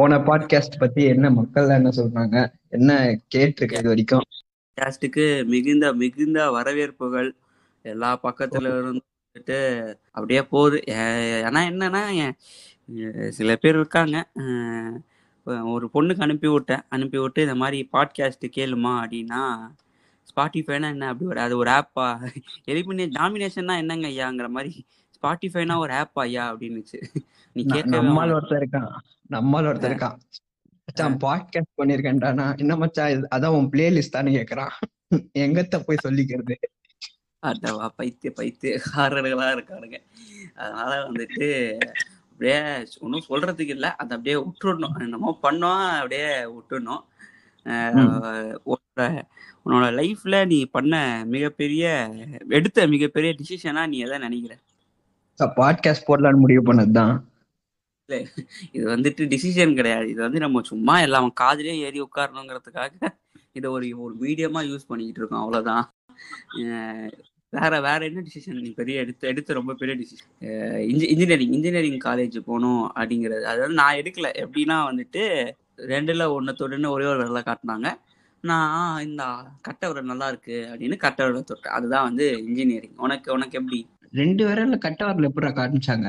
போன பாட்காஸ்ட் பத்தி என்ன மக்கள் என்ன சொல்றாங்க? என்ன கேட்டிருக்க இது வரைக்கும்? பாட்காஸ்டுக்கு மிகுந்த மிகுந்த வரவேற்புகள் எல்லா பக்கத்துல இருந்துட்டு அப்படியே போகுது ஏன்னா என்னன்னா சில பேர் இருக்காங்க. ஒரு பொண்ணுக்கு அனுப்பி விட்டேன். அனுப்பி விட்டு இந்த மாதிரி பாட்காஸ்ட் கேளுமா அப்படின்னா ஸ்பாட்டிஃபைனா என்ன அப்படி ஒரு அது ஒரு ஆப்பா எலிமினே டாமினேஷன்னா என்னங்க ஐயாங்கிற மாதிரி ஸ்பாட்டிஃபைனா ஒரு ஆப்பா ஐயா அப்படின்னுச்சு. நீ கேட்கவே நம்மால். ஒருத்தர் இருக்கான். நம்மால் ஒருத்தர் இருக்கான். மச்சான் பாட்காஸ்ட் பண்ணிருக்கேன்டானா என்ன மச்சான் அதான் உன் பிளேலிஸ்ட் தானே கேக்குறான். எங்கத்த போய் சொல்லிக்கிறது? அடவா பைத்திய பைத்திய காரர்களா இருக்கானுங்க. அதனால வந்துட்டு அப்படியே ஒன்றும் சொல்றதுக்கு இல்லை. அதை அப்படியே விட்டுடணும் என்னமோ பண்ணோம் அப்படியே விட்டுடணும் உன்னோட லைஃப்ல நீ பண்ண மிகப்பெரிய எடுத்த மிகப்பெரிய டிசிஷனா நீ எதை நினைக்கிற? பாட்காஸ்ட் போடலான்னு முடிவு பண்ணதுதான். இது வந்துட்டு டிசிஷன் கிடையாது. இது வந்து நம்ம சும்மா எல்லாம் அவன் ஏறி உட்காரணுங்கிறதுக்காக இதை ஒரு ஒரு மீடியமா யூஸ் பண்ணிக்கிட்டு இருக்கோம். அவ்வளவுதான். வேற வேற என்ன டிசிஷன் நீ பெரிய எடுத்து எடுத்து ரொம்ப பெரிய டிசிஷன் இன்ஜினியரிங் இன்ஜினியரிங் காலேஜ் போகணும் அப்படிங்கிறது. அதாவது நான் எடுக்கல. எப்படின்னா வந்துட்டு ரெண்டுல ஒன்று தொடுன்னு ஒரே ஒரு விரலை காட்டினாங்க. நான் இந்த கட்டை விரல் நல்லா இருக்கு அப்படின்னு கட்டை விரலை தொட்டேன். அதுதான் வந்து இன்ஜினியரிங் உனக்கு உனக்கு எப்படி? ரெண்டு விரல்ல கட்ட வரல எப்படி காமிச்சாங்க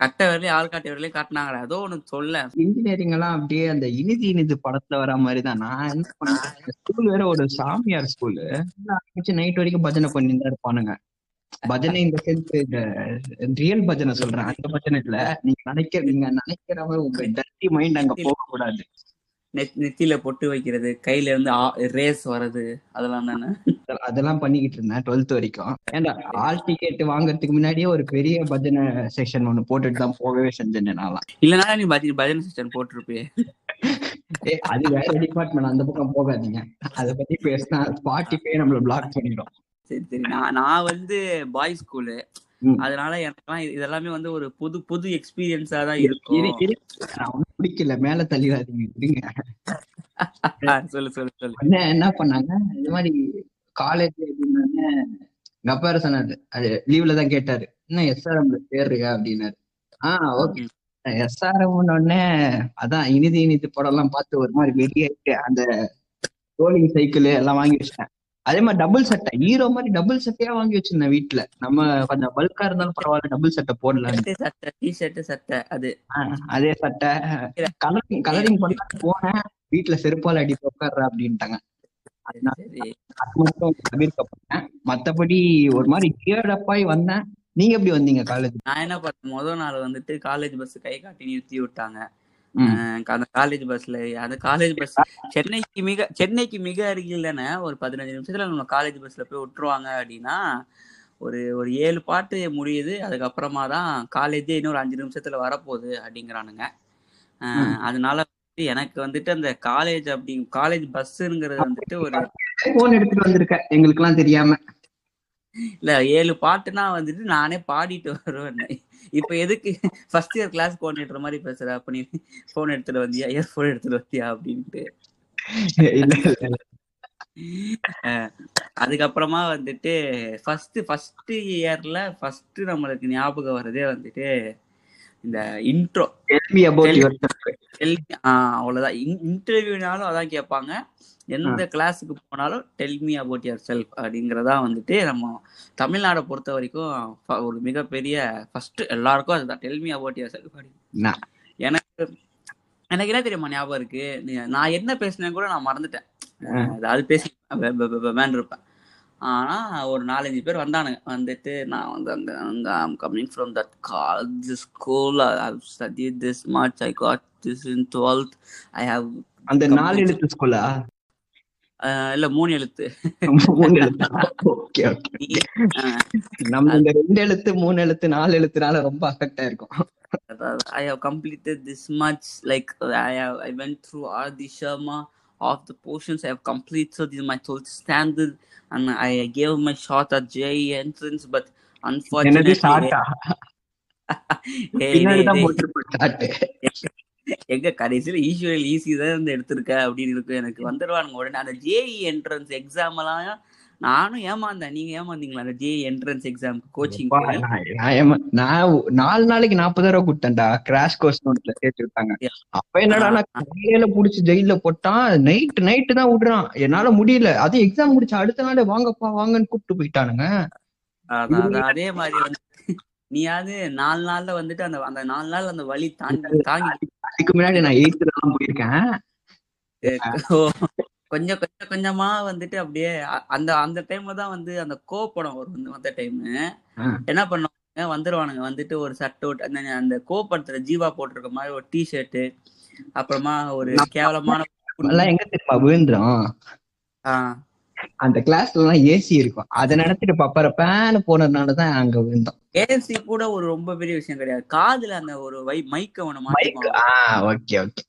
கட்டை விரலையும் ஆள் காட்டை விரலையும் காட்டினாங்களே ஏதோ ஒன்று சொல்ல. இன்ஜினியரிங் எல்லாம் அப்படியே அந்த இனிது இனிது படத்துல வர மாதிரி தான் நான் என்ன பண்ணேன்? ஸ்கூல் வேற ஒரு சாமியார் ஸ்கூலு நைட் வரைக்கும் பஜனை பண்ணிட்டு தான் இருப்பானுங்க. பஜனை இந்த சென்ஸ் இந்த ரியல் பஜனை சொல்றேன். அந்த பஜனை இல்ல. நீங்க நினைக்க நீங்க நினைக்கிறவங்க உங்க டர்ட்டி மைண்ட் அங்க போக கூடாது நெத் நெத்தியில பொட்டு வைக்கிறது கையில இருந்து ரேஸ் வர்றது அதெல்லாம் தானே? அதெல்லாம் பண்ணிக்கிட்டு இருந்தேன் டுவெல்த் வரைக்கும். ஏன்டா ஆல் டிக்கெட் வாங்குறதுக்கு முன்னாடியே ஒரு பெரிய பஜனை செக்ஷன் ஒண்ணு போட்டுட்டு தான் போகவே செஞ்சேன் நான்லாம். இல்லனா நீ பஜனை சிஸ்டம் போட்டிருப்பியே. அது வேற டிபார்ட்மெண்ட் அந்த பக்கம் போகாதீங்க. அதை பத்தி பேசினா ஸ்பாட்டிஃபை நம்மள பிளாக் பண்ணிடும். சரி சரி. நான் நான் வந்து பாய் ஸ்கூலு. அதனால எனக்குலாம் இது- இதெல்லாமே வந்து ஒரு புது புது எக்ஸ்பீரியன்ஸா தான் இரு- இருக்கும். பிடிக்கல. மேல தள்ளிடாதீங்க சொல்லு சொல்லு சொல்லு. என்ன என்ன பண்ணாங்க? இந்த மாதிரி காலேஜ் அப்படின்னாங்க எங்க அப்பா சொன்னாரு. அது லீவ்ல தான் கேட்டாரு. என்ன எஸ்ஆர்எம்ல சேர்றியா அப்படின்னாரு. ஆஹ் ஓகே எஸ்ஆர்எம் உடனே அதான் இனிது இனிது படம் எல்லாம் பார்த்து ஒரு மாதிரி வெளியேட்டு அந்த ரோலிங் சைக்கிள் எல்லாம் வாங்கி வச்சிட்டேன். அதே மாதிரி டபுள் சட்டை ஹீரோ மாதிரி டபுள் சட்டையா வாங்கி வச்சிருந்தேன் வீட்டுல நம்ம கொஞ்சம் பல்கா இருந்தாலும் பரவாயில்ல டபுள் சட்டை போடலான்னு சட்டை டி ஷர்ட் சட்டை அது. அதே சட்டை. கலரிங் கலரிங் பண்ண போனேன். வீட்டுல செருப்பால் அடி உட்கார்ற அப்படின்ட்டாங்க. தவிர்க்கப்பட்டேன். மத்தபடி ஒரு மாதிரி கேடப்பாய் வந்தேன். நீங்க எப்படி வந்தீங்க காலேஜ் நான் என்ன பண்ணேன்? முதல் நாள் வந்துட்டு காலேஜ் பஸ் கை காட்டி நிறுத்தி விட்டாங்க. அந்த காலேஜ் பஸ்ல அந்த காலேஜ் பஸ் சென்னைக்கு மிக சென்னைக்கு மிக அருகில் தானே ஒரு பதினஞ்சு நிமிஷத்துல நம்ம காலேஜ் பஸ்ல போய் விட்டுருவாங்க அப்படின்னா ஒரு ஒரு ஏழு பாட்டு முடியுது. அதுக்கப்புறமா தான் காலேஜே இன்னொரு அஞ்சு நிமிஷத்துல வரப்போகுது அப்படிங்கிறானுங்க. அதனால எனக்கு வந்துட்டு அந்த காலேஜ் அப்படி காலேஜ் பஸ்ஸுங்கிறது வந்துட்டு ஒரு போன் எடுத்துட்டு வந்திருக்கேன். எங்களுக்கு எல்லாம் தெரியாம. இல்ல ஏழு பாட்டுனா வந்துட்டு நானே பாடிட்டு வருவேன். இப்ப எதுக்கு ஃபர்ஸ்ட் இயர் கிளாஸ் கோஆர்டினேட்டர் மாதிரி பேசுற? அப்ப நீ போன் எடுத்துட்டு வந்தியா? இயர்போன் எடுத்துட்டு வந்தியா? அப்படின்ட்டு. அதுக்கப்புறமா வந்துட்டு ஃபர்ஸ்ட் ஃபர்ஸ்ட் இயர்ல ஃபர்ஸ்ட் நம்மளுக்கு ஞாபகம் வர்றதே வந்துட்டு இந்த intro Tell me about yourself. அவ்வளவுதான். இன்டர்வியூனாலும் அதான் கேட்பாங்க. எந்த கிளாஸுக்கு போனாலும் tell me about yourself அப்படிங்கிறதா வந்துட்டு நம்ம தமிழ்நாடை பொறுத்த வரைக்கும் ஒரு மிகப்பெரிய ஃபர்ஸ்ட் எல்லாருக்கும் அதுதான். Tell me about yourself அப்படின்னு எனக்கு எனக்கு என்ன தெரியுமா ஞாபகம் இருக்கு? நீ- நான் என்ன பேசினேன் கூட நான் மறந்துட்டேன். அஹ் அதாவது பேசி வேன் ஆனா ஒரு நாலஞ்சு பேர் வந்தானுங்க. வந்துட்டு நான் வந்து அங்க அங்க I'm coming from that college school I have study this much I got this in twelfth I have அந்த நாலு எழுத்து ஸ்கூலா இல்ல மூணு எழுத்து. மூணு எழுத்து. ஓகே ஓகே அஹ் நம்ம இந்த ரெண்டு எழுத்து மூணு எழுத்து நாலு எழுத்துனால ரொம்ப அஃபெக்ட் ஆயிருக்கும் அதாவது I have completed this much. Like I have, I went through Adi Sharma. Of the portions. I have completed in my 12th standard, and I gave my shot at JE entrance, but unfortunately, எங்க கடைசியில ஈஸ்வரல் easy தான் எடுத்திருக்க அப்படின்னு இருக்கு எனக்கு வந்துடுவானுங்க உடனே. அந்த JE entrance exam எல்லாம் நானும் ஏமாந்தேன். நீங்க ஏமாந்தீங்களா அந்த ஜே என்ட்ரன்ஸ் எக்ஸாம்க்கு கோச்சிங் நான் நாலு நாளைக்கு நாற்பதாயிரம் ரூபாய் கொடுத்தேன்டா. கிராஷ் கோர்ஸ் நோட்ல சேர்த்து விட்டாங்க. அப்ப என்னடா காலையில புடிச்சு ஜெயில போட்டான். நைட் நைட்டு தான் விடுறான். என்னால முடியல. அது எக்ஸாம் முடிச்ச அடுத்த நாளே வாங்கப்பா வாங்கன்னு கூப்பிட்டு போயிட்டானுங்க. அதே மாதிரி வந்து நீயாவது நாலு நாள்ல வந்துட்டு அந்த அந்த நாலு நாள் அந்த வலி தாங்கி தாங்கி அதுக்கு முன்னாடி நான் எயித்துல தான் போயிருக்கேன். கொஞ்சம் கொஞ்சம் கொஞ்சமா வந்துட்டு அப்படியே அந்த அந்த டைம்ல தான் வந்து அந்த கோ படம் வரும் வந்து டைம். என்ன பண்ணுவாங்க வந்துருவானுங்க. வந்துட்டு ஒரு சட்டை அந்த அந்த கோ படத்துல ஜீவா போட்டிருக்க மாதிரி ஒரு டி ஷர்ட் அப்புறமா ஒரு கேவலமான எங்க தெரியுமா விழுந்துரும்? அந்த கிளாஸ்ல எல்லாம் ஏசி இருக்கும். அதை நினைச்சிட்டு பப்பரப்பேன்னு போனதுனாலதான் அங்க விழுந்தோம். ஏசி கூட ஒரு ரொம்ப பெரிய விஷயம் கிடையாது. காதுல அந்த ஒரு வை மைக்க ஒண்ணு ஆஹ் ஓகே ஓகே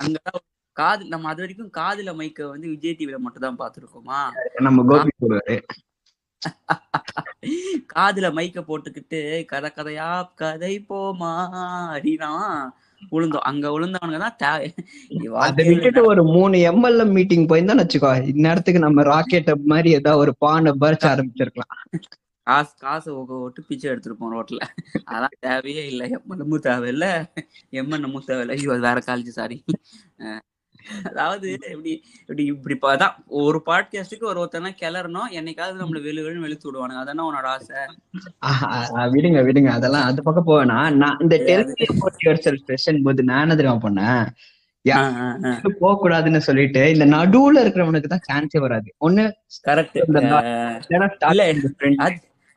அங்கதான் காது நம்ம அது வரைக்கும் காதுல மைக்க வந்து விஜய் டிவில மட்டும் தான் பாத்துருக்கோமா நம்ம கோபி போடுவாரு காதுல மைக்க போட்டுக்கிட்டு கதை கதையா கதை போமா அப்படின்னா விழுந்தோம் அங்க விழுந்தவனுங்க தான் ஒரு மூணு எம்எல்எம் மீட்டிங் போயிருந்தா வச்சுக்கோ. இந்நேரத்துக்கு நம்ம ராக்கெட் மாதிரி ஏதாவது ஒரு பானை பறிச்ச ஆரம்பிச்சிருக்கலாம். காசு காசு விட்டு பிச்சை எடுத்திருப்போம் ரோட்ல. அதெல்லாம் தேவையே இல்லை. எம்மனமும் தேவையில்ல. எம்மனமும் தேவையில்ல. ஐயோ வேற காலேஜ் சாரி அதாவது இப்படி இப்படி இப்படி அதான் ஒரு பாட்காஸ்டுக்கு ஒரு ஒருத்தனா கிளறணும் என்னைக்காவது நம்மள வெளு வெளுன்னு வெளுத்து விடுவானுங்க. அதானே உன்னோட ஆசை. விடுங்க விடுங்க. அதெல்லாம் அது பக்கம் போவேனா. நான் இந்த டெலிவிஷன் செஷன் போது நான் தெரியுமா பண்ணேன். போக கூடாதுன்னு சொல்லிட்டு இந்த நடுவுல இருக்கிறவனுக்கு தான் சான்ஸே வராது. ஒண்ணு கரெக்ட்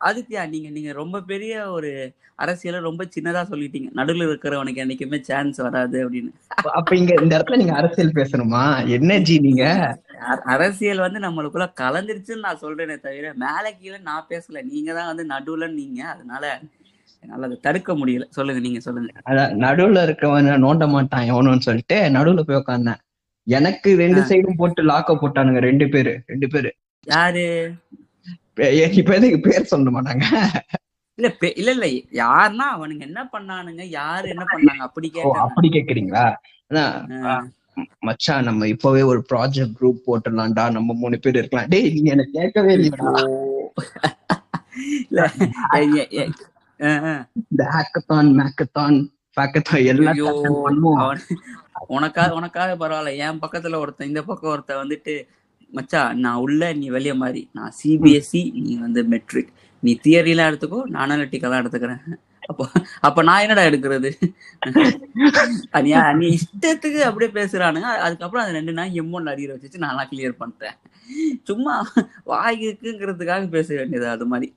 அதுத்தியா நீங்க நீங்க ரொம்ப பெரிய ஒரு அரசியல ரொம்ப சின்னதா சொல்லிட்டீங்க. நடுவுல இருக்கிறவனுக்கு என்னைக்குமே சான்ஸ் வராது அப்படின்னு. அப்ப இங்க இந்த இடத்துல நீங்க அரசியல் பேசணுமா? என்ன ஜி நீங்க? அரசியல் வந்து நம்மளுக்குள்ள கலந்துருச்சுன்னு நான் சொல்றேனே தவிர மேல கீழே நான் பேசல. நீங்க தான் வந்து நடுவுல நீங்க. அதனால என்னால அதை தடுக்க முடியல. சொல்லுங்க நீங்க சொல்லுங்க. அதான் நடுவுல இருக்கவன் நோண்ட மாட்டான் எவனும்னு சொல்லிட்டு நடுவுல போய் உட்கார்ந்தேன் எனக்கு ரெண்டு சைடும் போட்டு லாக்க போட்டானுங்க ரெண்டு பேரு ரெண்டு பேரு. யாரு? இப்ப எதுக்கு பேர் சொல்ல மாட்டாங்க. இல்ல இல்ல இல்ல யாருன்னா அவனுங்க என்ன பண்ணானுங்க யாரு என்ன பண்ணாங்க அப்படி கேட்டேன் அப்படி கேக்குறீங்களா. மச்சான் நம்ம இப்பவே ஒரு ப்ராஜெக்ட் குரூப் போட்டுடலாம்டா நம்ம மூணு பேர் இருக்கலாம். டேய் நீங்க எனக்கு கேட்கவே இல்லையா. இந்த ஹேக்கத்தான் மேக்கத்தான் பேக்கத்தான் அவன் உனக்காக உனக்காக பரவாயில்ல. என் பக்கத்துல ஒருத்தன் இந்த பக்கம் ஒருத்தன் வந்துட்டு மச்சான் நான் உள்ள நீ வெளிய மாதிரி நான் சிபிஎஸ்சி நீ வந்து மெட்ரிக் நீ தியரிலாம் எடுத்துக்கோ நான் அனலிட்டிக்கெல்லாம் எடுத்துக்கிறேன். அப்போ அப்ப நான் என்னடா எடுக்கிறது? நீ நீ இஷ்டத்துக்கு அப்படியே பேசுறானுங்க. அதுக்கப்புறம் அது ரெண்டு நாள் எம்மொன் அரியர் வச்சுட்டு நான்லாம் கிளியர் பண்ணிட்டேன். சும்மா வாய்க்குங்கிறதுக்காக பேச வேண்டியது அது மாதிரி.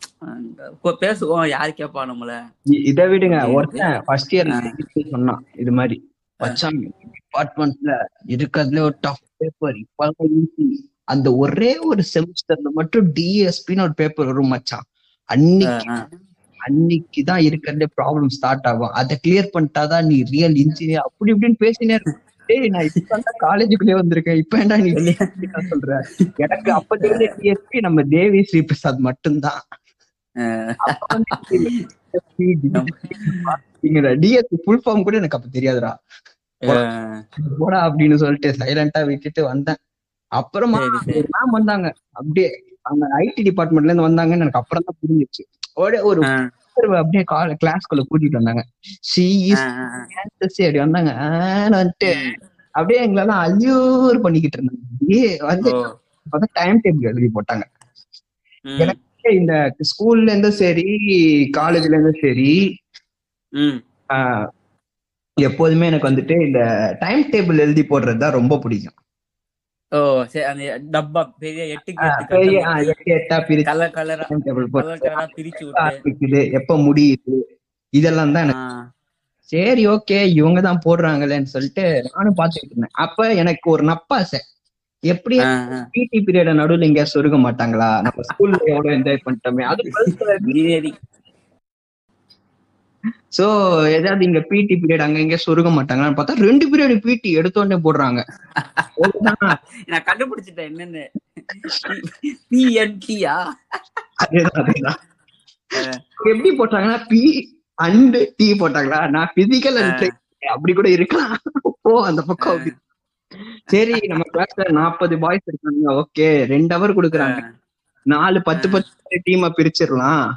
பேசுவோம் யாரு கேட்பா நம்மள? இதை விடுங்க ஒருத்தன் ஃபர்ஸ்ட் இயர் சொன்னான் இது மாதிரி. டிபார்ட்மெண்ட்ல இருக்கிறதுல ஒரு டஃப் பேப்பர் இப்ப அந்த ஒரே ஒரு செமிஸ்டர்ல மட்டும் டிஎஸ்பின்னு ஒரு பேப்பர் வரும் மச்சான். அன்னைக்கு அன்னைக்கு தான் இருக்கிறதே ப்ராப்ளம் ஸ்டார்ட் ஆகும். அதை கிளியர் பண்ணிட்டாதான் நீ ரியல் இன்ஜினியர் அப்படி இப்படின்னு பேசினே. டேய் நான் இப்ப காலேஜுக்குள்ளே வந்திருக்கேன். இப்ப என்ன நீ சொல்ற? எனக்கு அப்ப தெரிஞ்ச டிஎஸ்பி நம்ம தேவி ஸ்ரீ பிரசாத் மட்டும்தான். டிஎஸ்பி ஃபுல் ஃபார்ம் கூட எனக்கு அப்ப தெரியாதுடா. போடா அப்படின்னு சொல்லிட்டு சைலண்டா விட்டுட்டு வந்தேன். அப்புறமா மேம் வந்தாங்க. அப்படியே அந்த ஐடி டிபார்ட்மெண்ட்ல இருந்து வந்தாங்கன்னு எனக்கு அப்புறம் தான் புரிஞ்சிச்சு. ஒரு அப்படியே கிளாஸ்க்குள்ள கூட்டிட்டு வந்தாங்க. சி அப்படி வந்தாங்க. வந்துட்டு அப்படியே எங்களெல்லாம் அல்யூர் பண்ணிக்கிட்டு இருந்தாங்க. வந்து ஓ. டைம் டேபிள் எழுதி போட்டாங்க. எனக்கு இந்த ஸ்கூல்ல இருந்தும் சரி காலேஜ்ல இருந்தும் சரி எப்போதுமே எனக்கு வந்துட்டு இந்த டைம் டேபிள் எழுதி போடுறது தான் ரொம்ப பிடிக்கும். ஓ சரி அந்த டப்பா பெரிய எட்டுக்கு எட்டு எட்டு எட்டா பிரிச்சு கலர் கலரா கலர் கலரா பிரிச்சு விட்டு. எப்ப முடியுது? இதெல்லாம் தான் சரி ஓகே இவங்க தான் போடுறாங்களேன்னு சொல்லிட்டு நானும் பாத்துக்கிட்டு இருந்தேன். அப்ப எனக்கு ஒரு நப்பாசை. எப்படி பிடி பீரியட நடுவுல எங்கேயா சொருக மாட்டாங்களா? நம்ம ஸ்கூல்ல எவ்வளவு என்ஜாய் பண்ணிட்டோமே. அது சோ ஏதாவது இங்க பிடி பீரியட் அங்க எங்க சொருக மாட்டாங்களான்னு பார்த்தா ரெண்டு பீரியட் பிடி எடுத்த உடனே போடுறாங்க. நான் கண்டுபிடிச்சிட்டேன் என்னன்னு. பிஎன்டியா அதேதான், அதேதான். எப்படி போட்டாங்கன்னா பி அண்ட் டி போட்டாங்களா? நான் பிசிக்கல் அப்படி கூட இருக்கலாம். போ அந்த பக்கம். சரி நம்ம கிளாஸ்ல நாற்பது பாய்ஸ் இருக்காங்க. ஓகே ரெண்டு ஹவர் கொடுக்குறாங்க. நாலு பத்து பத்து டீமா பிரிச்சிடலாம்.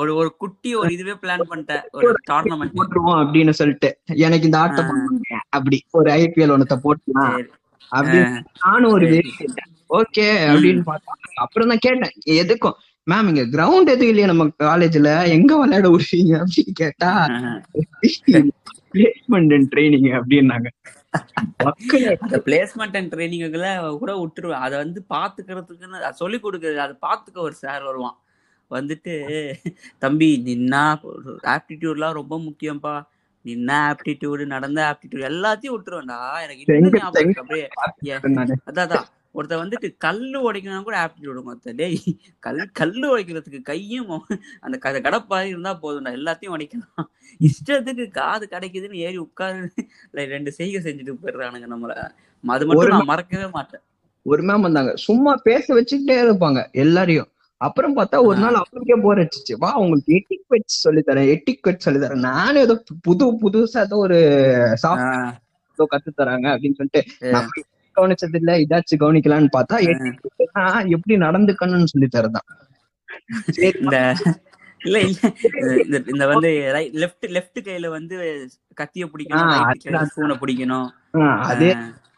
ஒரு ஒரு குட்டி ஒரு இதுவே பிளான் பண்ணிட்டேன் ஒரு டோர்னமெண்ட் போட்டுருவோம் அப்படின்னு சொல்லிட்டு. எனக்கு இந்த ஆட்டம் அப்படி ஒரு ஐபிஎல் ஒன்னத்தை போட்டுலாம் அப்படின்னு நானும் ஒரு ஓகே அப்படின்னு பார்த்தா அப்புறம் தான் கேட்டேன். எதுக்கும்? மேம் இங்க கிரவுண்ட் எதுவும் இல்லையா நம்ம காலேஜ்ல எங்க விளையாட விடுவீங்க அப்படின்னு கேட்டா பிளேஸ்மெண்ட் ட்ரைனிங் அப்படின்னாங்க. அந்த பிளேஸ்மெண்ட் அண்ட் ட்ரைனிங்குல கூட விட்டுருவேன். அதை வந்து பாத்துக்கிறதுக்குன்னு சொல்லி கொடுக்குறது அதை பாத்துக்க ஒரு சார் வருவான். வந்துட்டு தம்பி நின்னா ஆப்டிடியூட்லாம் ரொம்ப முக்கியம்ப்பா நின்ன ஆப்டிடியூடு நடந்த ஆப்டிடியூட் எல்லாத்தையும் விட்டுருவேன்டா எனக்கு அப்படியே. அதான் ஒருத்தன் வந்துட்டு கல்லு உடைக்கணும் கூட ஆப்டிடியூடு மொத்த டேய் கல் கல்லு உடைக்கிறதுக்கு கையும் அந்த க- கடப்பாய் இருந்தா போதும்டா. எல்லாத்தையும் உடைக்கலாம். இஷ்டத்துக்கு காது கிடைக்குதுன்னு ஏறி உட்காரு. ரெண்டு செய்கை செஞ்சுட்டு போயிடுறானுங்க நம்மள. அது மட்டும் நான் மறக்கவே மாட்டேன். ஒரு மேம் வந்தாங்க. சும்மா பேச வச்சுக்கிட்டே இருப்பாங்க எல்லாரையும். அப்புறம் பார்த்தா ஒரு நாள் அவங்களுக்கே போர் அடிச்சிச்சு. வா உங்களுக்கு எட்டிக் வெச் சொல்லி தரேன். எட்டிக் வெச் சொல்லி தரேன். நானும் ஏதோ புது புதுசா ஏதோ ஒரு சாஃப்ட் ஏதோ கத்து தராங்க அப்படின்னு சொல்லிட்டு நம்ம கவனிச்சது இல்ல இதாச்சும் கவனிக்கலாம்னு பார்த்தா எப்படி நடந்துக்கணும்னு சொல்லி தரதான். இல்ல இல்ல. இந்த வந்து லெஃப்ட் லெஃப்ட் கையில வந்து கத்திய பிடிக்கணும் பிடிக்கணும். அதே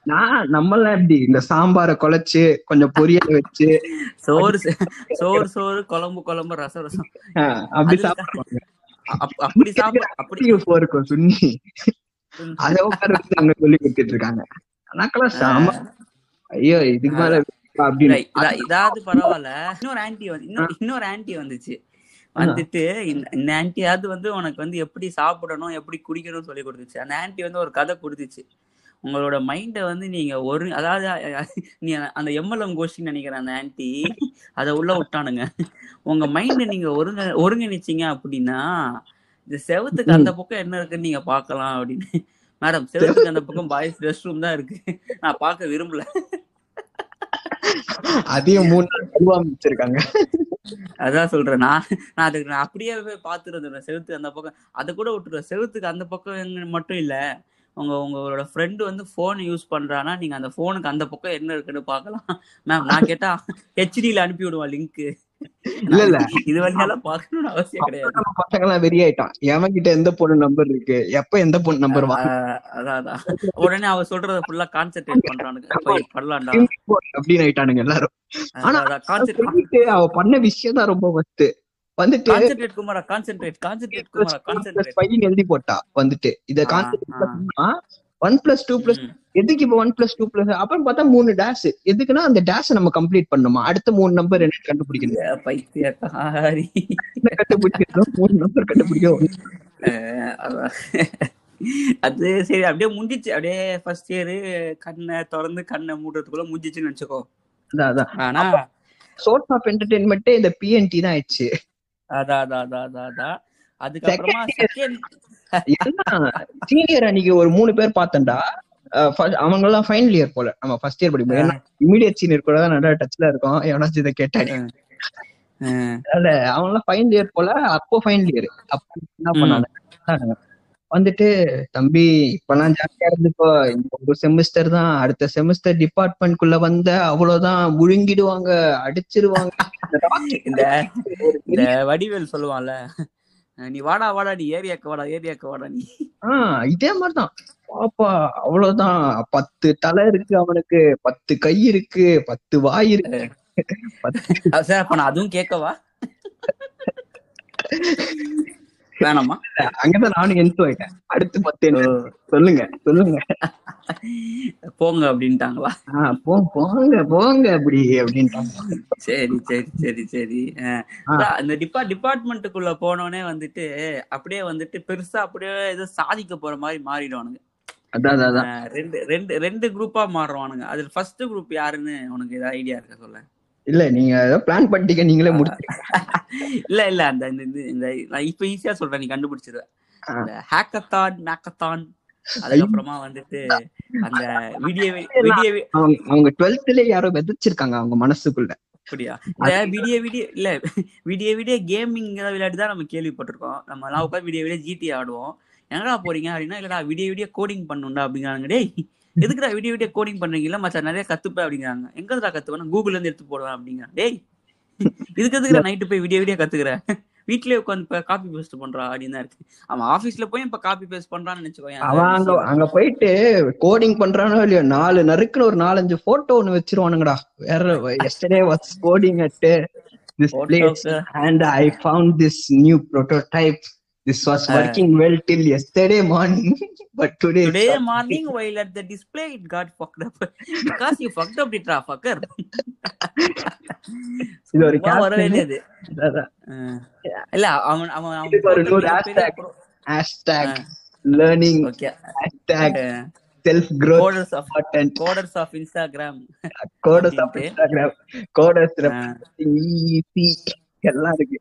நான் நம்மளாம் எப்படி இந்த சாம்பாரை குழைச்சு கொஞ்சம் பொரியல் வச்சு சோறு சோறு சோறு குழம்பு குழம்பு ரசம் ரசம். அப்படி சாப்பிடுவாங்க. அப்- அப்படி சாப்பிட அப்படி இருக்கும் சுண்ணி அதை அங்க சொல்லி கொடுத்துட்டு இருக்காங்க. எனக்கெல்லாம் சாம ஐயோ இதுக்கு மேல இதாவது பரவாயில்ல. இன்னொரு ஆன்டி வந்து இன்னொரு இன்னொரு ஆன்டி வந்துச்சு. வந்துட்டு இந்த இந்த ஆன்டியாவது வந்து உனக்கு வந்து எப்படி சாப்பிடணும் எப்படி குடிக்கணும்னு சொல்லி கொடுத்துச்சு. அந்த ஆன்டி வந்து ஒரு கதை கொடுத்துச்சு. உங்களோட மைண்டை வந்து நீங்க ஒரு அதாவது நீ அந்த எம்எல்எம் கோஷ்டி நினைக்கிறேன் அந்த ஆன்டி அதை உள்ள விட்டானுங்க. உங்க மைண்டை நீங்க ஒருங்க ஒருங்கிணைச்சீங்க அப்படின்னா இந்த செவத்துக்கு அந்த பக்கம் என்ன இருக்குன்னு நீங்க பார்க்கலாம் அப்படின்னு. மேடம் செவத்துக்கு அந்த பக்கம் பாய்ஸ் ரெஸ்ட் ரூம் தான் இருக்கு. நான் பார்க்க விரும்பல. அதையும் வச்சிருக்காங்க அதான் சொல்றேன். நான் நான் அதுக்கு நான் அப்படியே போய் பார்த்துருந்தேன் செவுத்து அந்த பக்கம் அதை கூட விட்டுருவேன். செவுத்துக்கு அந்த பக்கம் மட்டும் இல்ல. உங்க உங்களோட ஃப்ரெண்டு வந்து போன் யூஸ் பண்றானா நீங்க அந்த போனுக்கு அந்த பக்கம் என்ன இருக்குன்னு பார்க்கலாம். மேம் நான் கேட்டா ஹெச்டில அனுப்பி விடுவான் லிங்க் இல்ல இல்ல. இது வரைக்கும் பார்க்கணும்னு அவசியம் கிடையாது. பசங்க எல்லாம் வெறி ஆயிட்டான் எவன் கிட்ட எந்த பொண்ணு நம்பர் இருக்கு? எப்ப எந்த பொண்ணு நம்பர் அதான் உடனே அவ சொல்றத ஃபுல்லா கான்சென்ட்ரேட் பண்றானுங்க. போய் பண்ணலாம்டா அப்படின்னு ஆயிட்டானுங்க எல்லாரும். ஆனா கான்சென்ட்ரேட் அவ பண்ண விஷயம் தான் ரொம்ப ஃபர்ஸ்ட் வந்துட்டு கான்சென்ட்ரேட் குமாரா கான்சென்ட்ரேட் கான்சென்ட்ரேட் குமாரா கான்சென்ட்ரேட் ஃபைன் எழுதி போட்டா வந்துட்டு. இத concentrate one plus two plus. எதுக்கு இப்ப ஒன் பிளஸ் டூ பிளஸ் அப்புறம் பார்த்தா மூணு டேஷ் எதுக்குன்னா அந்த டேஷ் நம்ம கம்ப்ளீட் பண்ணுமா? அடுத்த மூணு நம்பர் என்ன கண்டுபிடிக்கணும்? கண்டுபிடிக்கணும்? மூணு நம்பர் அதான். அது சரி அப்படியே முடிஞ்சிச்சு. அப்படியே ஃபர்ஸ்ட் இயர் கண்ணை திறந்து கண்ணை மூடுறதுக்குள்ள முடிஞ்சிச்சுன்னு வச்சுக்கோ அதான் அதான். ஆனா சோர்ஸ் ஆஃப் என்டர்டைன்மெண்ட் இந்த பிஎன்டி தான் ஆயிடுச்சு. அதான் அதான் அதான் அதான் அதான் அதுக்கப்புறமா செகண்ட் ஏன்னா சீனியர் அன்னைக்கு ஒரு மூணு பேர் பார்த்தேன்டா. அவங்க எல்லாம் ஃபைனல் இயர் போல. நம்ம ஃபர்ஸ்ட் இயர் ஏன்னா இமீடியட் சீனியர் கூட தான் நல்லா டச்ல இருக்கோம். எவனாச்சும் இதை அதனால அவங்க எல்லாம் ஃபைனல் இயர் போல அப்போ ஃபைனல் இயர் அப்போ என்ன பண்ணாங்க? வந்துட்டு தம்பி இப்பெல்லாம் ஜாலியா இருந்துக்கோ. ஒரு செமிஸ்டர் தான். அடுத்த செமிஸ்டர் டிபார்ட்மெண்ட்குள்ள வந்த அவ்வளவுதான் முழுங்கிடுவாங்க அடிச்சிருவாங்க. இந்த வடிவேல் சொல்லுவான்ல நீ வாடா வாடா நீ ஏரியாக்கு வாடா ஏரியாக்கு வாடா நீ. ஆஹ் இதே மாதிரிதான். பாப்பா அவ்வளவுதான். பத்து தலை இருக்கு அவனுக்கு பத்து கை இருக்கு பத்து வாய் இருக்கு. பத்து அதுவும் கேட்கவா? வேணாமா? அங்கதான் நானும் எந்த ஆயிட்டேன். அடுத்து பத்து சொல்லுங்க சொல்லுங்க. போங்க அப்படின்ட்டாங்களா? போ போங்க போங்க அப்படி அப்படின்ட்டாங்க. சரி சரி சரி சரி. இந்த டிபா டிபார்ட்மெண்ட்டுக்குள்ள போனோடனே வந்துட்டு அப்படியே வந்துட்டு பெருசா அப்படியே ஏதோ சாதிக்க போற மாதிரி மாறிடுவானுங்க. அதான் ரெண்டு ரெண்டு ரெண்டு குரூப்பா மாறுவானுங்க. அதுல ஃபர்ஸ்ட் குரூப் யாருன்னு உனக்கு ஏதாவது ஐடியா இருக்கா சொல்ல இல்ல நீங்க ஏதோ பிளான் பண்ணிட்டீங்க நீங்களே முடிச்சு இல்ல இல்ல அந்த இந்த இந்த நான் இப்ப ஈஸியா சொல்றேன் நீ கண்டுபிடிச்சிருவ ஆ. இந்த ஹேக்கத்தான் மேக்கத்தான் அதுக்கப்புறமா வந்துட்டு அந்த வீடியோ வீடியோ அவங்க டுவெல்த்ல யாரோ விதைச்சிருக்காங்க அவங்க மனசுக்குள்ள. அப்படியா? விடிய விடிய இல்ல விடிய விடிய கேமிங் விளையாட்டு தான் நம்ம கேள்விப்பட்டிருக்கோம். நம்ம எல்லாம் உட்காந்து விடிய விடிய ஜிடி ஆடுவோம். எங்கடா போறீங்க அப்படின்னா இல்லடா விடிய விடிய கோடிங் பண்ணுண்டா அப்படிங்கிறாங்க டேய். எதுக்குடா விடிய விடிய கோடிங் பண்றீங்கல்ல மச்சான் நிறைய கத்துப்ப அப்படிங்கிறாங்க. எங்கடா கத்துவேன் கூகுள்ல இருந்து எடுத்து போடுவேன் அப்படிங்கிறான் டேய் இதுக்கு எதுக்குடா நைட்டு போய் விடிய விடிய கத்துக்கிற? வீட்லயே உட்காந்து இப்ப காப்பி பேஸ்ட் பண்றா அப்படின்னு தான் இருக்கு. அவன் ஆபீஸ்ல போய் இப்ப காப்பி பேஸ்ட் பண்றான்னு நினைச்சுக்கோயேன். அவன் அங்க அங்க போயிட்டு கோடிங் பண்றானோ இல்லையோ நாலு நறுக்குன்னு ஒரு நாலஞ்சு போட்டோ ஒண்ணு வச்சிருவானுங்கடா. வேற yesterday was coding at this place and I found this new prototype this was working well till yesterday morning but today today morning while at the display it got fucked up because you fucked up it fucker இது ஒரு சும்மா வரவே caption. இல்லையாது அதான். இல்ல அவன் அவன் அவன் ஒரு hashtag. hashtag learning okay hashtag self growth coders of content coders of Instagram coders of அப்படின்ட்டு. instagram coders representing EC எல்லாம் இருக்கு.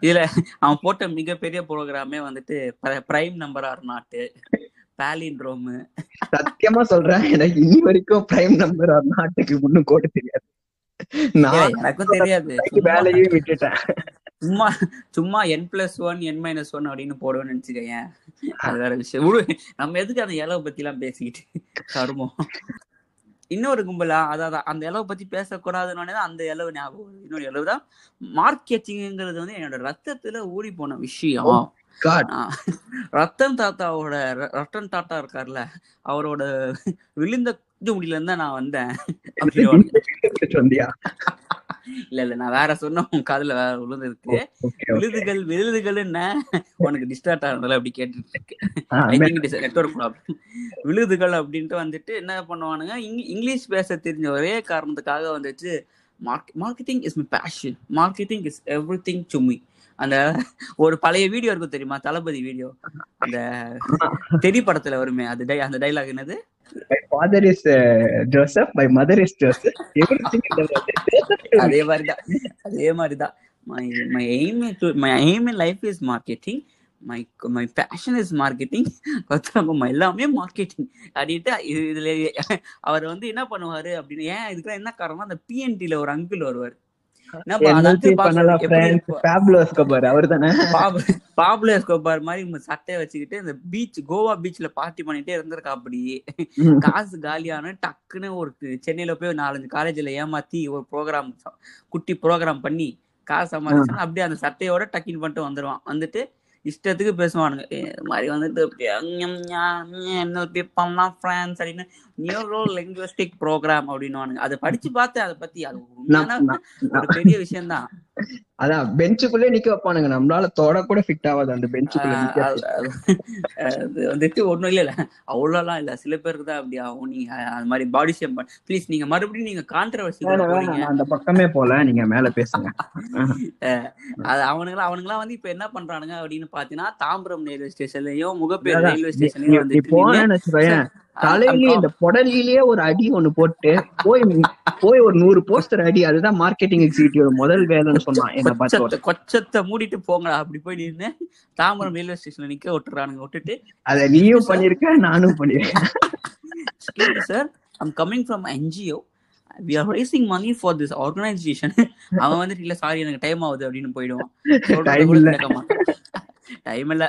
இதுல அவன் போட்ட மிகப்பெரிய ப்ரோக்ராமே வந்துட்டு prime number or not palindrome. சத்தியமா சொல்றேன் எனக்கு இனி வரைக்கும் பிரைம் நம்பர் நாட்டுக்கு ஒண்ணும் கோடு தெரியாது. நான் எனக்கும் தெரியாது. எனக்கு வேலையே விட்டுட்டேன். சும்மா சும்மா N plus one N minus one அப்படின்னு போடுவேன்னு நினைச்சுக்கேன் அது வேற விஷயம். நம்ம எதுக்கு அந்த இலவை பத்தி எல்லாம் பேசிக்கிட்டு கருமம் இன்னொரு கும்பலா அதாவது அந்த இலவை பத்தி பேசக்கூடாதுன்னு தான் அந்த இலவு ஞாபகம். இன்னொரு இலவு தான் மார்க்கெட்டிங்கிறது வந்து என்னோட ரத்தத்துல ஊறி போன விஷயம். ஆ, ரத்தன் தாத்தாவோட ரத்தன் தாத்தா இருக்கார்ல அவரோட விழுந்த முடியல இருந்தா நான் வந்தேன். இல்ல இல்ல நான் வேற சொன்ன உன் காதுல வேற விழுந்திருக்கு விழுதுகள் விழுதுகள் என்ன? உனக்கு டிஸ்டார்ட் ஆனதுல அப்படி கேட்டுட்டு இருக்கு. ப்ராப்ளம் விழுதுகள் அப்படின்ட்டு வந்துட்டு என்ன பண்ணுவானுங்க? இங்- இங்கிலீஷ் பேச தெரிஞ்ச ஒரே காரணத்துக்காக வந்துட்டு marketing is my passion marketing is everything to me அந்த ஒரு பழைய வீடியோ இருக்கும் தெரியுமா? தளபதி வீடியோ அந்த தெரி படத்துல வருமே அது அந்த டைலாக் என்னது? My father is Joseph my mother is Joseph everything அதே மாதிரிதான். அதே மாதிரிதான். My my aim my aim in life is marketing my my passion is marketing எல்லாமே மார்க்கெட்டிங் அப்படின்ட்டு இது இதுல அவர் வந்து என்ன பண்ணுவாரு அப்படின்னு ஏன் இதுக்கெல்லாம் என்ன காரணம் அந்த பிஎன்டில ஒரு அங்கிள் வருவார். சட்டையை வச்சுக்கிட்டு இந்த பீச் கோவா பீச்ல பார்ட்டி பண்ணிட்டே இருந்திருக்கா அப்படி. காசு காலியான டக்குன்னு ஒரு சென்னையில போய் நாலஞ்சு காலேஜ்ல ஏமாத்தி ஒரு ப்ரோக்ராம் குட்டி ப்ரோக்ராம் பண்ணி காசு சம்பாதிச்சு அப்படியே அந்த சட்டையோட டக்கின் பண்ணிட்டு வந்துருவான். வந்துட்டு இஷ்டத்துக்கு பேசுவானுங்க. இது மாதிரி வந்துட்டு என்ன பண்ணலாம் ஃப்ரான்ஸ் அப்படின்னு நியூரோ லிங்குவிஸ்டிக் ப்ரோக்ராம் அப்படின்னு அதை படிச்சு பார்த்தேன் அதை பத்தி அது பெரிய விஷயம் தான் அதான் பெஞ்சுக்குள்ளே நிக்க வைப்பானுங்க. நம்மளால தொட கூட ஃபிட் ஆகாது அந்த பெஞ்சுக்குள்ள வந்துட்டு ஒண்ணும் இல்ல இல்ல அவ்வளவுலாம் இல்ல. சில பேருக்கு தான் அப்படி ஆகும். நீங்க அது மாதிரி பாடி ஷேம் ப்ளீஸ் நீங்க மறுபடியும் நீங்க கான்ட்ரவர்சி அந்த பக்கமே போல. நீங்க மேல பேசுங்க. அது அவனுங்களா அவனுங்களாம் வந்து இப்ப என்ன பண்றானுங்க அப்படின்னு பாத்தீங்கன்னா தாம்பரம் ரயில்வே ஸ்டேஷன்லயும் முகப்பேர் ரயில்வே ஸ்டேஷன்லயும் நீ புடலிலேயே ஒரு அடி ஒண்ணு போட்டு போய் போய் ஒரு நூறு போஸ்டர் அடி அதுதான் மார்க்கெட்டிங் எக்ஸிக்யூட்டிவ் முதல் வேலைன்னு சொன்னான் என்ன கொச்சத்தை மூடிட்டு போங்கடா அப்படி போய் நின்று தாம்பரம் ரயில்வே ஸ்டேஷன்ல நிக்க விட்டுறானுங்க விட்டுட்டு அத நீயும் பண்ணிருக்க நானும் பண்ணிருக்கேன் sir I'm coming from NGO we are raising money for this organisation அவன் வந்துட்டு இல்ல சாரி எனக்கு டைம் ஆகுது அப்படின்னு போயிடுவான். டைம் இல்ல.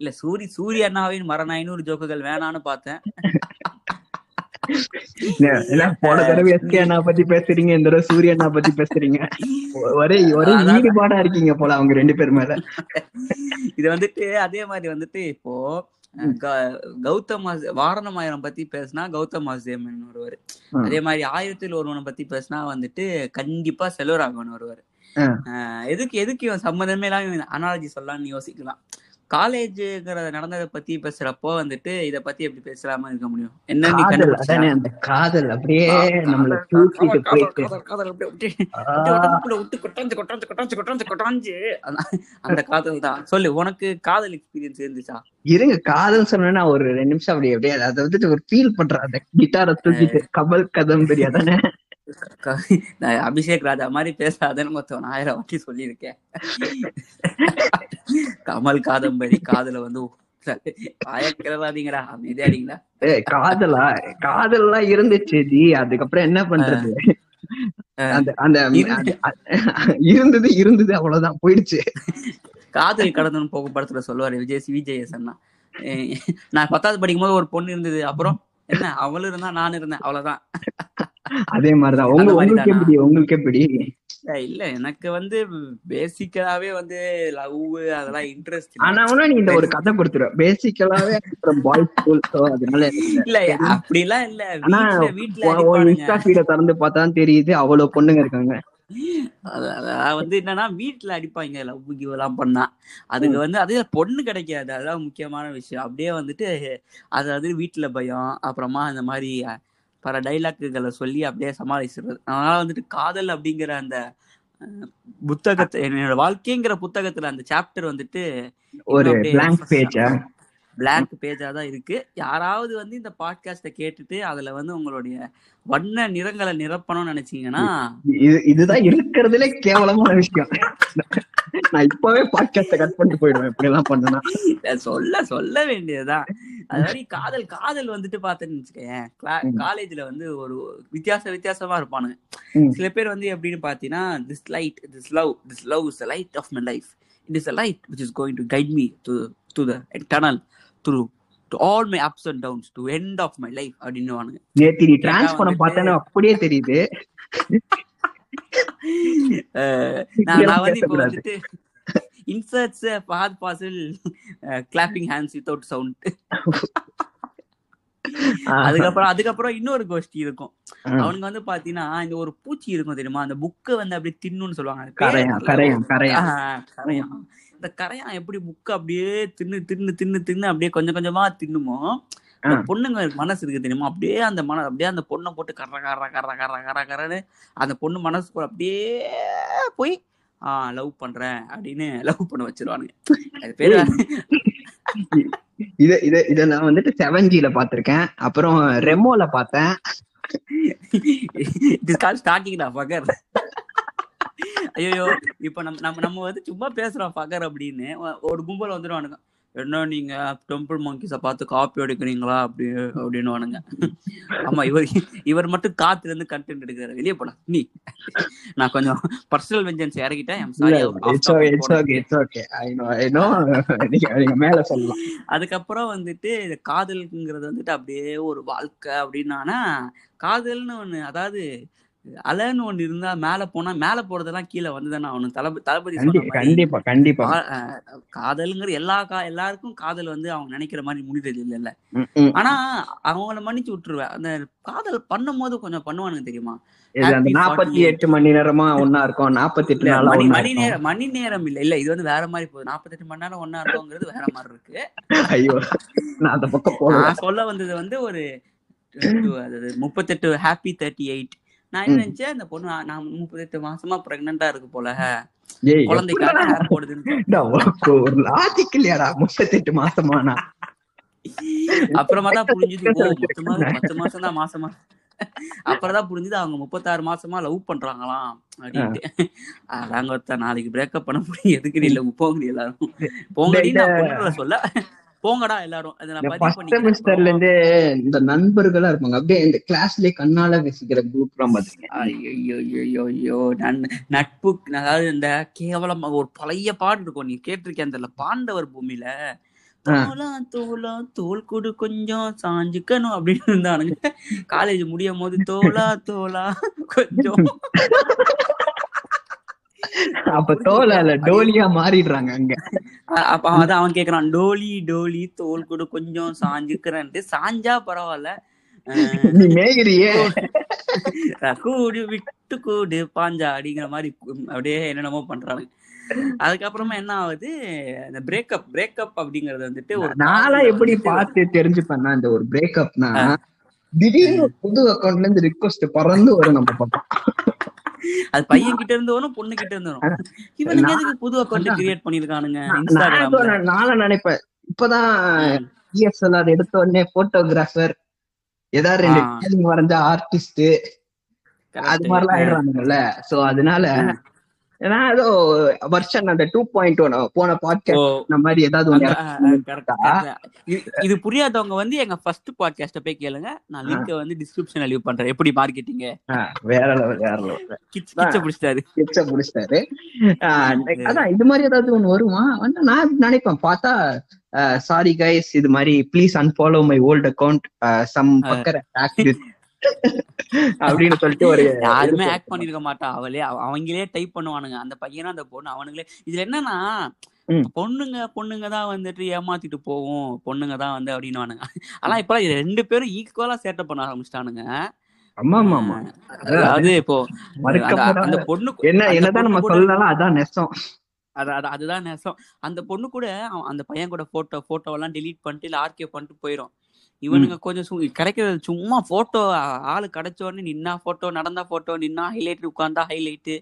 இல்ல. சூரி சூரிய அண்ணாவின் மரண ஐநூறு ஜோக்குகள் வேணான்னு பார்த்தேன். போன தடவை எஸ்கே அண்ணா பத்தி பேசுறீங்க இந்த தடவை சூரிய அண்ணா பத்தி பேசுறீங்க. ஒரே ஒரே. ஈடுபாடா இருக்கீங்க போல அவங்க ரெண்டு பேர் மேல. இது வந்துட்டு அதே மாதிரி வந்துட்டு இப்போ கௌதம் வாஸ்- வாரணமாயிரம் பத்தி பேசினா கௌதம் வாசுதேவன் ஒருவர். அதே மாதிரி ஆயிரத்தில் ஒருவனை பத்தி பேசினா வந்துட்டு கண்டிப்பா செல்வராகவன் ஒருவர். எதுக்கு எதுக்கு இவன் சம்மந்தமே இல்லாம அனாலஜி சொல்லலாம்னு யோசிக்கலாம். காலேஜுங்கிறத நடந்ததை பத்தி பேசுறப்போ வந்துட்டு இத பத்தி எப்படி பேசலாம இருக்க முடியும்? என்ன நீ காதல் அந்த அப்படியே நம்மள தூக்கிட்டு போயிட்டு காதல், அப்படியே விட்டு கொட்டாஞ்சு கொட்டாஞ்சு கொட்டாஞ்சு கொட்டாஞ்சு கொட்டாஞ்சு. அந்த- காதல் தான். சொல்லு உனக்கு காதல் எக்ஸ்பீரியன்ஸ் இருந்துச்சா? இருங்க காதல் சொன்னா ஒரு ரெண்டு நிமிஷம் அப்படியே அப்படியே அதை வந்துட்டு ஒரு ஃபீல் பண்ற அந்த கிட்டாரை தூக்கிட்டு கமல் கதம்பரி அதானே? க- நான் அபிஷேக் ராஜா மாதிரி பேசாதன்னு மொத்தம் நான் ஆயிரம் வாட்டி சொல்லியிருக்கேன். கமல் காதம்பரி காதல வந்து ஆயக்கிறதாதீங்கடா அமைதியாடிங்களா ஏய் காதலா காதல்லாம் இருந்துச்சு ஜி அதுக்கப்புறம் என்ன பண்றது? அந்த அந்த இருந்து- அந்த- இருந்தது இருந்தது அவ்வளவுதான் போயிடுச்சு. காதல் கடந்தன் போகும் படத்துல சொல்லுவாரு விஜய் விஜய் அண்ணா. நான் பத்தாவது படிக்கும் போது ஒரு பொண்ணு இருந்தது. அப்புறம் என்ன? அவளும் இருந்தா நானும் இருந்தேன். அவ்வளவுதான். அதே மாதிரிதான். உங்க உங்களுக்கு? எப்படி? உங்களுக்கு ஏய், இல்ல எனக்கு வந்து பேசிக்கலாவே வந்து லவ் அதெல்லாம் இன்ட்ரெஸ்ட் ஆனா நீ இந்த ஒரு கதை கொடுத்துருவ பேசிக்கலாவே பாய்ஸ் ஸ்கூல் அதனால இல்ல அப்படிலாம் இல்ல. ஆனா வீட்ல வீட்ல இன்ஸ்டா ஃபீட திறந்து பார்த்தா தெரியுது. அவ்வளவு பொண்ணுங்க இருக்காங்க. வந்து என்னன்னா வீட்ல அடிப்பாங்க. லவ் எல்லாம் பண்ணா. அதுக்கு வந்து அது பொண்ணு கிடைக்காது. அதுதான் முக்கியமான விஷயம். அப்படியே வந்துட்டு அதாவது வீட்ல பயம். அப்புறமா இந்த மாதிரி பல டைலாக்குகளை சொல்லி அப்படியே சமாளிச்சிடுறது. அதனால வந்துட்டு காதல் அப்படிங்கிற அந்த புத்தகத்தை என்னோட வாழ்க்கைங்கிற புத்தகத்துல அந்த சாப்டர் வந்துட்டு ஒரு fresh-ஆ, பேஜா தான் இருக்கு. யாராவது வந்து இந்த பாட்காஸ்ட கேட்டுட்டு அதுல வந்து உங்களுடைய வண்ண நிறங்களை நிரப்பணும்னு நினைச்சீங்கன்னா இது இதுதான் இருக்கிறதுலே கேவலமான விஷயம். நான் இப்பவே பாட்காஸ்ட கட் பண்ணிட்டு போயிடுவேன். இப்படி எல்லாம் பண்ணனா சொல்ல சொல்ல வேண்டியதுதான். அது மாதிரி காதல் காதல் வந்துட்டு பார்த்தேன்னு வச்சுக்கேன். காலேஜ்ல வந்து ஒரு வித்தியாச வித்தியாசமா இருப்பானுங்க. சில பேர் வந்து எப்படின்னு பாத்தீங்கன்னா this light this love this love is light of my life it is a light which is going to guide me to to the tunnel through to all my ups and downs to end of my life அப்படின்னு நேத்தி நீ trans வந்துட்டு- பார்த்தேன்னு அப்படியே தெரியுது. நான் வந்து இப்போ. வந்துட்டு inserts Fahadh Faasil clapping hands without sound அதுக்கப்புறம் அதுக்கப்புறம் இன்னொரு கோஷ்டி இருக்கும். அவனுங்க வந்து பாத்தீங்கன்னா இந்த ஒரு பூச்சி இருக்கும் தெரியுமா? அந்த புக்கை வந்து அப்படியே தின்னுன்னு சொல்லுவாங்க. இந்த கரையான் எப்படி புக்கை அப்படியே தின்னு தின்னு தின்னு தின்னு அப்படியே கொஞ்சம் கொஞ்சமா தின்னுமோ இந்த ஆ. பொண்ணுங்க மனசு இருக்கு தெரியுமா? அப்படியே அந்த மன அப்படியே அந்த பொண்ணை போட்டு கர கர கர கர கர கரன்னு அந்த பொண்ணு மனசுக்குள்ள அப்படியே போய் ஆஹ் லவ் பண்றேன் அப்படின்னு லவ் பண்ண வச்சிருவானுங்க. அது பேரு இத இத இத நான் வந்துட்டு செவன் ஜில பாத்திருக்கேன் அப்புறம் ரெமோல பார்த்தேன். இட் இஸ் கால் ஸ்டார்டிங் டா ஃபகர் ஐயோ இப்ப நம்ம நம்ம நம்ம வந்து சும்மா பேசுறோம் ஃபகர் அப்படின்னு. ஒரு கும்பல் வந்துருவானுங்க. என்ன நீங்க டெம்பிள் மங்கிஸ பார்த்து காப்பி எடுக்கிறீங்களா? அப்படி அப்படின்னு வானுங்க ஆமா இவர் இவர் மட்டும் காத்துல இருந்து கண்டென்ட் எடுக்கிறாரு. வெளியே போடா நீ நான் கொஞ்சம் பர்சனல் வெஞ்சன்ஸ் இறக்கிட்டேன். அதுக்கப்புறம் வந்துட்டு காதல்ங்கிறது வந்துட்டு அப்படியே ஒரு வாழ்க்கை அப்படின்னானா காதல்னு ஒண்ணு அதாவது அலைன்னு ஒண்ணு இருந்தா மேல போனா மேல போறதெல்லாம் கீழே வந்துதானே அவனு தளபதி தளபதி கண்டிப்பா கண்டிப்பா காதல்ங்கிற எல்லா கா எல்லாருக்கும் காதல் வந்து அவங்க நினைக்கிற மாதிரி முடிறது இல்லைல்ல. ம், ம். ஆனா அவங்கள மன்னிச்சு விட்டுருவேன். அந்த காதல் பண்ணும் போது கொஞ்சம் பண்ணுவானுங்க தெரியுமா? நாற்பத்தி 48 எட்டு மணி நேரமா ஒன்னா இருக்கும். நாற்பத்தி எட்டு இல்ல மணி மணி நேரம் மணி நேரம் இல்ல. இல்ல இது வந்து வேற மாதிரி போகுது. நாற்பத்தெட்டு மணி நேரம் ஒன்னா இருக்குங்கிறது வேற மாதிரி இருக்கு. ஐயோ நான் சொல்ல வந்தது வந்து ஒரு முப்பத்தெட்டு ஹாப்பி தேர்ட்டி எயிட் நான் என்ன. நினைச்சேன்? இந்த பொண்ணு நான் நான் முப்பத்தெட்டு மாசமா பிரெக்னண்டா இருக்கு போல. குழந்தைக்காக? ஹேர் போடுதுன்னு ஒரு லாஜிக் இல்லையாடா? மாசமானா அப்புறமா தான் புரிஞ்சுது. மொத்தமா பத்து மாசம் தான் மாசமா. அப்புறம் தான் புரிஞ்சுது அவங்க முப்பத்தாறு மாசமா லவ் பண்றாங்களாம் அப்படின்ட்டு. அதாங்க ஒருத்தன் நாளைக்கு பிரேக்கப் பண்ண முடியும். எதுக்கு நீ இல்ல போங்க எல்லாரும். பொண்ணுங்களை சொல்ல. போங்கடா எல்லாரும். அதை நான் ஃபர்ஸ்ட் செமஸ்டர்ல இருந்து இந்த நண்பர்களா இருப்பாங்க. அப்படியே இந்த கிளாஸ்லயே கண்ணால பேசிக்கிற குரூப் ஐயோ ஐயோ ஐயோ நன் நட்பு அதாவது இந்த கேவலம் ஒரு பழைய பாட்டு இருக்கும். நீ கேட்டிருக்கேன் அந்த பாண்டவர் பூமியில? தோலா தோலா தோல் கொடு கொஞ்சம் சாஞ்சுக்கணும் அப்படின்னு இருந்தானுங்க. காலேஜ் முடியும் போது தோலா தோலா கொஞ்சம். அப்ப தோலால டோலியா மாறிடுறாங்க அங்க. அப்ப அதான் அவன் கேக்குறான் டோலி டோலி தோல் கொடு கொஞ்சம் சாஞ்சுக்கிறேன்ட்டு. சாஞ்சா பரவாயில்ல நீ மேகிரியே கூடு விட்டு கூடு பாஞ்சா அப்படிங்கிற மாதிரி அப்படியே என்னென்னமோ பண்றாங்க. அதுக்கப்புறமா என்ன ஆகுது? இந்த பிரேக்கப் பிரேக்கப் அப்படிங்கறது வந்துட்டு ஒரு நாளா எப்படி பார்த்து தெரிஞ்சுப்பேன்னா இந்த ஒரு பிரேக்கப்னா திடீர்னு புது அக்கௌண்ட்ல இருந்து ரிக்வஸ்ட் பறந்து வரும் நம்ம பக்கம். அது பையன் கிட்ட இருந்து வரும் பொண்ணு கிட்ட இருந்து வரும் இவனுங்க எதுக்கு புது அக்கௌண்ட். கிரியேட் பண்ணிருக்கானுங்க நானும் நினைப்பேன். இப்பதான் இஎஸ்எல்ஆர் எடுத்த உடனே போட்டோகிராஃபர் ஏதாவது ரெண்டு வரைஞ்ச ஆர்டிஸ்ட் அது மாதிரிலாம் ஆயிடுறானுங்கல்ல சோ அதனால நான் ஏதோ வருஷன் அந்த டூ பாயிண்ட் ஒன் போன பாட்காஸ்ட் இந்த மாதிரி ஏதாவது. இது- புரியாதவங்க வந்து எங்க ஃபர்ஸ்ட் பாட்காஸ்ட போய் கேளுங்க. நான் லிங்க் வந்து டிஸ்கிரிப்ஷன்ல லீவ் பண்றேன். எப்படி மார்க்கெட்டிங் வேற லெவல் வேற லெவல் கிச்ச பிடிச்சிட்டாரு. கிச்ச முடிச்சிட்டாரு ஆஹ் அதான் இது மாதிரி ஏதாவது ஒண்ணு வருமா? வந்து நான் நினைப்பேன். பார்த்தா சாரி கைஸ் இது மாதிரி please unfollow my old account some bugger hacked அப்படின்னு சொல்லிட்டு ஒரு யாருமே ஆக்ட் பண்ணிருக்க மாட்டா. அவளே அவ- அவங்களே டைப் பண்ணுவானுங்க. அந்த பையனா அந்த பொண்ணு அவனுங்களே இதுல என்னன்னா. பொண்ணுங்க பொண்ணுங்க தான் வந்துட்டு ஏமாத்திட்டு போவோம். பொண்ணுங்க தான் வந்து அப்படின்னுவானுங்க. ஆனா இப்ப ரெண்டு பேரும் ஈக்குவலா சேட்டை பண்ண ஆரம்பிச்சிட்டானுங்க. ஆமா ஆமா ஆமா அதாவது இப்போ அந்த- பொண்ணு என்ன என்னதான் நம்ம சொல்லலாம் அதான் நெசம். அது அது அதுதான் நேசம். அந்த பொண்ணு கூட அந்த பையன் கூட போட்டோ போட்டோ எல்லாம் டெலீட் பண்ணிட்டு இல்ல ஆர்கே பண்ணிட்டு போயிரும். இவனுங்க கொஞ்சம் கிடைக்கிறது சும்மா போட்டோ ஆளு கிடைச்ச உடனே நின்னா போட்டோ நடந்தா போட்டோ நின்னா ஹைலைட் உட்கார்ந்தா ஹைலைட்டு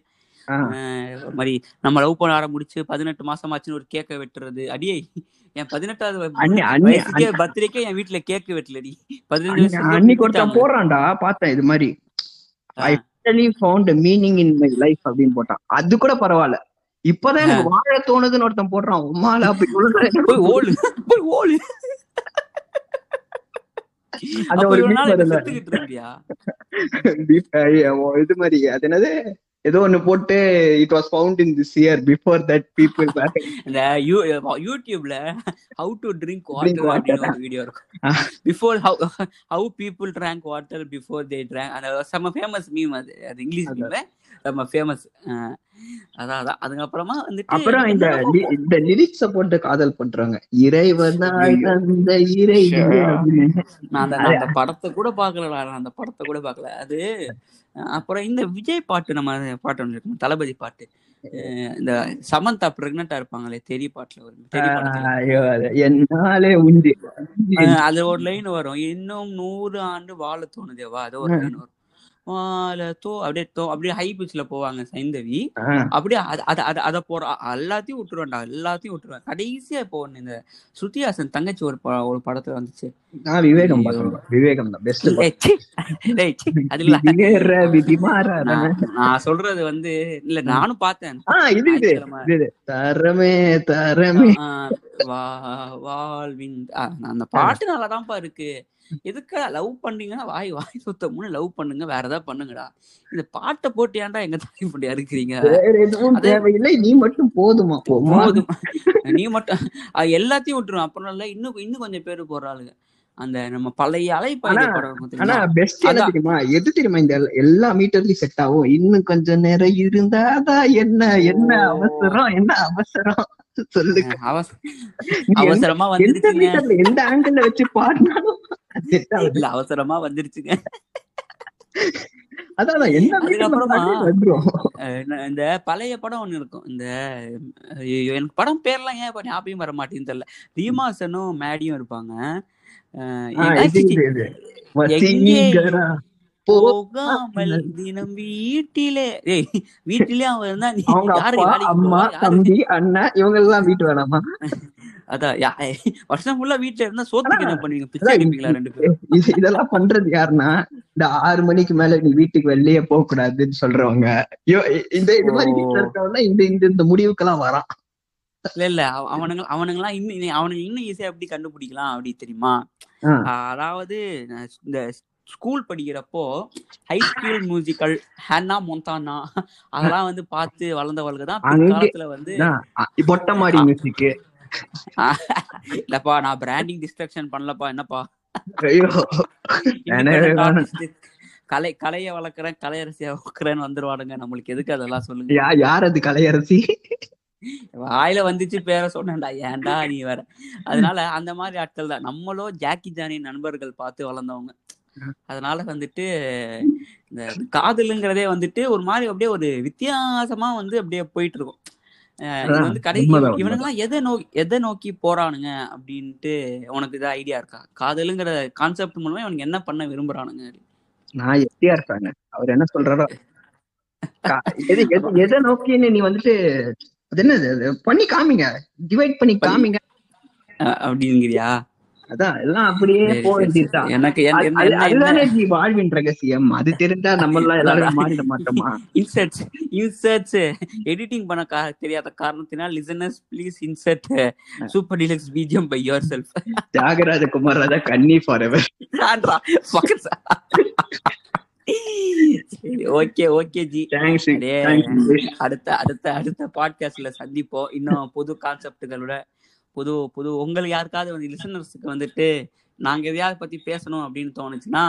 மாதிரி நம்ம லவ் பண்ண ஆரம்பிச்சு பதினெட்டு மாசம் ஆச்சுன்னு ஒரு கேக்கை வெட்டுறது. அடியே என் பதினெட்டாவது பர்த்டேக்கே என் வீட்டுல கேக்கு வெட்டலடி. பதினஞ்சு அன்னைக்கு ஒருத்தன். போடுறான்டா பார்த்தேன் இது மாதிரி. I finally found meaning in my life அப்படின்னு போட்டான். அது கூட பரவாயில்ல. இப்பதான் எனக்கு வாழ தோணுதுன்னு ஒருத்தன் போடுறான். உமால அப்படி ஓடு போய் ஓடு அந்த அப்ப ஒரு இவ்வளவு meme நாள் என்ன வரும்ல. செத்துக்கிட்டு இருந்தியா Beef- ஐய, ஓ, இது மாதிரி அது என்னது ஏதோ ஒண்ணு போட்டு it was found in this year before that people இந்த யூ- யூடியூப்ல how to drink water water. அப்படின்னு ஒரு வீடியோ இருக்கும் before how how people drank water before they drank அந்த செம்ம ஃபேமஸ் மீம் அது அது இங்கிலீஷ். மீம் செம்ம ஃபேமஸ் அதான் அதான். அதுக்கப்புறமா வந்துட்டு அப்புறம் இந்த இந்த லிரிக்ஸ போட்டு காதல் பண்றாங்க. தந்த இறை. நான் அந்த படத்தை கூட பார்க்கல நான் அந்த படத்தை கூட பார்க்கல. அது அப்புறம் இந்த விஜய் பாட்டு நம்ம பாட்டு ஒன்று இருக்கும் தளபதி பாட்டு. இந்த சமந்தா பிரெக்னண்டா இருப்பாங்களே தெரி பாட்டுல வரும். அது என்னாலே உண்டு அஹ் அது ஒரு லைன் வரும். இன்னும் நூறு ஆண்டு வாழ தோணுதேவா அது ஒரு லைன் வரும். தோ அப்படியே தோ அப்படியே ஹை பிச்ல போவாங்க சைந்தவி. அப்படியே அத அத அத போற எல்லாத்தையும் விட்டுருவேன்டா எல்லாத்தையும் விட்டுருவேன். கடைசியா இப்போ ஒண்ணு இந்த ஸ்ருதிஹாசன் தங்கச்சி ஒரு ஒரு படத்துல வந்துச்சு. விவேகம் விவேகம். அது இல்ல நான் சொல்றது வந்து இல்ல நானும் பார்த்தேன். தரமே தரமே. வா வாழ்வின் அந்த பாட்டு நல்லாதான்ப்பா இருக்கு. எதுக்கா லவ் பண்ணீங்கன்னா வாய் வாய் சுத்தமுன்னு லவ் பண்ணுங்க வேற ஏதாவது பண்ணுங்கடா. இந்த பாட்டை போட்டு ஏன்டா எங்க தாய் பண்ணி அறுக்குறீங்க? வேற எதுவும் அது- தேவையில்லை நீ மட்டும் போதுமா? போதும். நீ மட்டும் எல்லாத்தையும் விட்டுரும் அப்புறம் இல்ல இன்னும் இன்னும் கொஞ்சம் பேரு போடுறாளுங்க. அந்த நம்ம பழைய அலைப்பாய்ந்த ஆனா-? பெஸ்ட் என்ன. தெரியுமா? எது தெரியுமா இந்த எல்லா- மீட்டர்லயும் செட் ஆகும்? இன்னும் கொஞ்சம் நேரம் இருந்தாதான் என்ன என்ன. அவசரம் என்ன அவசரம்? சொல்லுங்க. அவசரமா வந்துருச்சுங்க. எந்த ஆங்கிள் வச்சு பாடினாலும் இல்ல அவசரமா வந்துருச்சுங்க. அதான் என்ன இந்த பழைய படம் ஒண்ணு இருக்கும். இந்த எனக்கு படம் பேர்லாம் ஏன் இப்ப ஞாபகம் வர மாட்டேங்குது தெரியல. ரீமாசனும் மேடியும் இருப்பாங்க. போகாமல் தினம் வீட்டிலே. ஏய் வீட்டிலே அவன் இருந்தா நீ யாரு? அம்மா தம்பி அண்ணன் இவங்க எல்லாம் வீட்டு வேணாமா? அதான் யா- வருஷம் ஃபுல்லா வீட்டுல இருந்தா சோத்துக்கு என்ன பண்ணுவீங்க? பிச்சை அதான் எடுப்பீங்களா ரெண்டு பேரும்? இது- இதெல்லாம் பண்றது யாருன்னா இந்த ஆறு மணிக்கு மேல நீ வீட்டுக்கு வெளியே போக கூடாதுன்னு சொல்றவங்க. இந்த இது மாதிரி. வீட்டுல இருக்கவங்க இந்த இந்த இந்த முடிவுக்கெல்லாம் வரான். இல்ல இல்ல அவ- அவனுங்க அவனுங்கெல்லாம் இன்னும் அவனுங்க இன்னும் ஈஸியா எப்படி கண்டுபிடிக்கலாம் அப்படி தெரியுமா? அதாவது இந்த ஸ்கூல் படிக்கிறப்போ high school musical Hannah Montana அதெல்லாம் வந்து பார்த்து வளர்ந்தவளுக்கு தான். பிற்காலத்துல வந்து அதான், அ- மொட்டை மாடி மியூசிக் இல்லப்பா நான் பிராண்டிங் டிஸ்ட்ரக்ஷன் பண்ணலப்பா என்னப்பா? கலை கலையை வளர்க்குறேன் கலையரசியா வளர்க்குறேன்னு வந்துருவானுங்க. நம்மளுக்கு எதுக்கு அதெல்லாம் சொல்லுங்க? யார் அது கலையரசி வாயில வந்துச்சு பேர சொன்னேன்டா. ஏன்டா நீ வேற? அதனால அந்த மாதிரி ஆட்கள் தான். நம்மளும் ஜாக்கி ஜானி நண்பர்கள் பார்த்து வளர்ந்தவங்க. அதனால வந்துட்டு இந்த காதலுங்கிறதே வந்துட்டு ஒரு மாதிரி அப்படியே ஒரு வித்தியாசமா வந்து அப்படியே போயிட்டு இருக்கும் வந்து கடை இவனுங்கெல்லாம் எதை நோக்கி எதை நோக்கி போறானுங்க அப்படின்ட்டு உனக்கு இது ஐடியா இருக்கா? காதலுங்கிற கான்செப்ட் மூலமா இவனுக்கு என்ன பண்ண விரும்புறானுங்க? நான் எப்படியா இருப்பாங்க அவர் என்ன சொல்றாரோ? எது எது- நோக்கின்னு நீ வந்துட்டு அது என்னது அது பண்ணி காமிங்க. டிவைட் பண்ணி காமிங்க. அப்படிங்கிறியா? அதான் எல்லாம் அப்படியே சரி. எனக்கு அதுதானே வாழ்வின் ரகசியம். அது தெரிஞ்சா நம்ம எல்லாம் எல்லாரும் மாறிட மாட்டோமா? இன்சர்ட்ஸ் இன்சர்ட்ஸ் எடிட்டிங் பண்ண தெரியாத காரணத்தினால் listeners please insert. Super deluxe BGM by yourself Thiagaraja Kumararaja கன்னி forever okay okay G. அடுத்த அடுத்த அடுத்த பாட்காஸ்ட்ல சந்திப்போம். இன்னும் புது கான்செப்டுகளோட புது புது உங்களுக்கு யாருக்காவது வந்து லிசனர்ஸுக்கு வந்துட்டு நாங்க எதையாவது பத்தி பேசணும் அப்படின்னு தோணுச்சுன்னா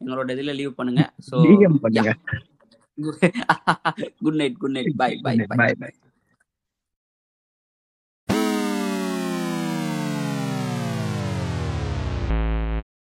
எங்களோட இதுல லீவ் பண்ணுங்க. ஸோ பண்ணுங்க. Good night good night bye bye bye bye bye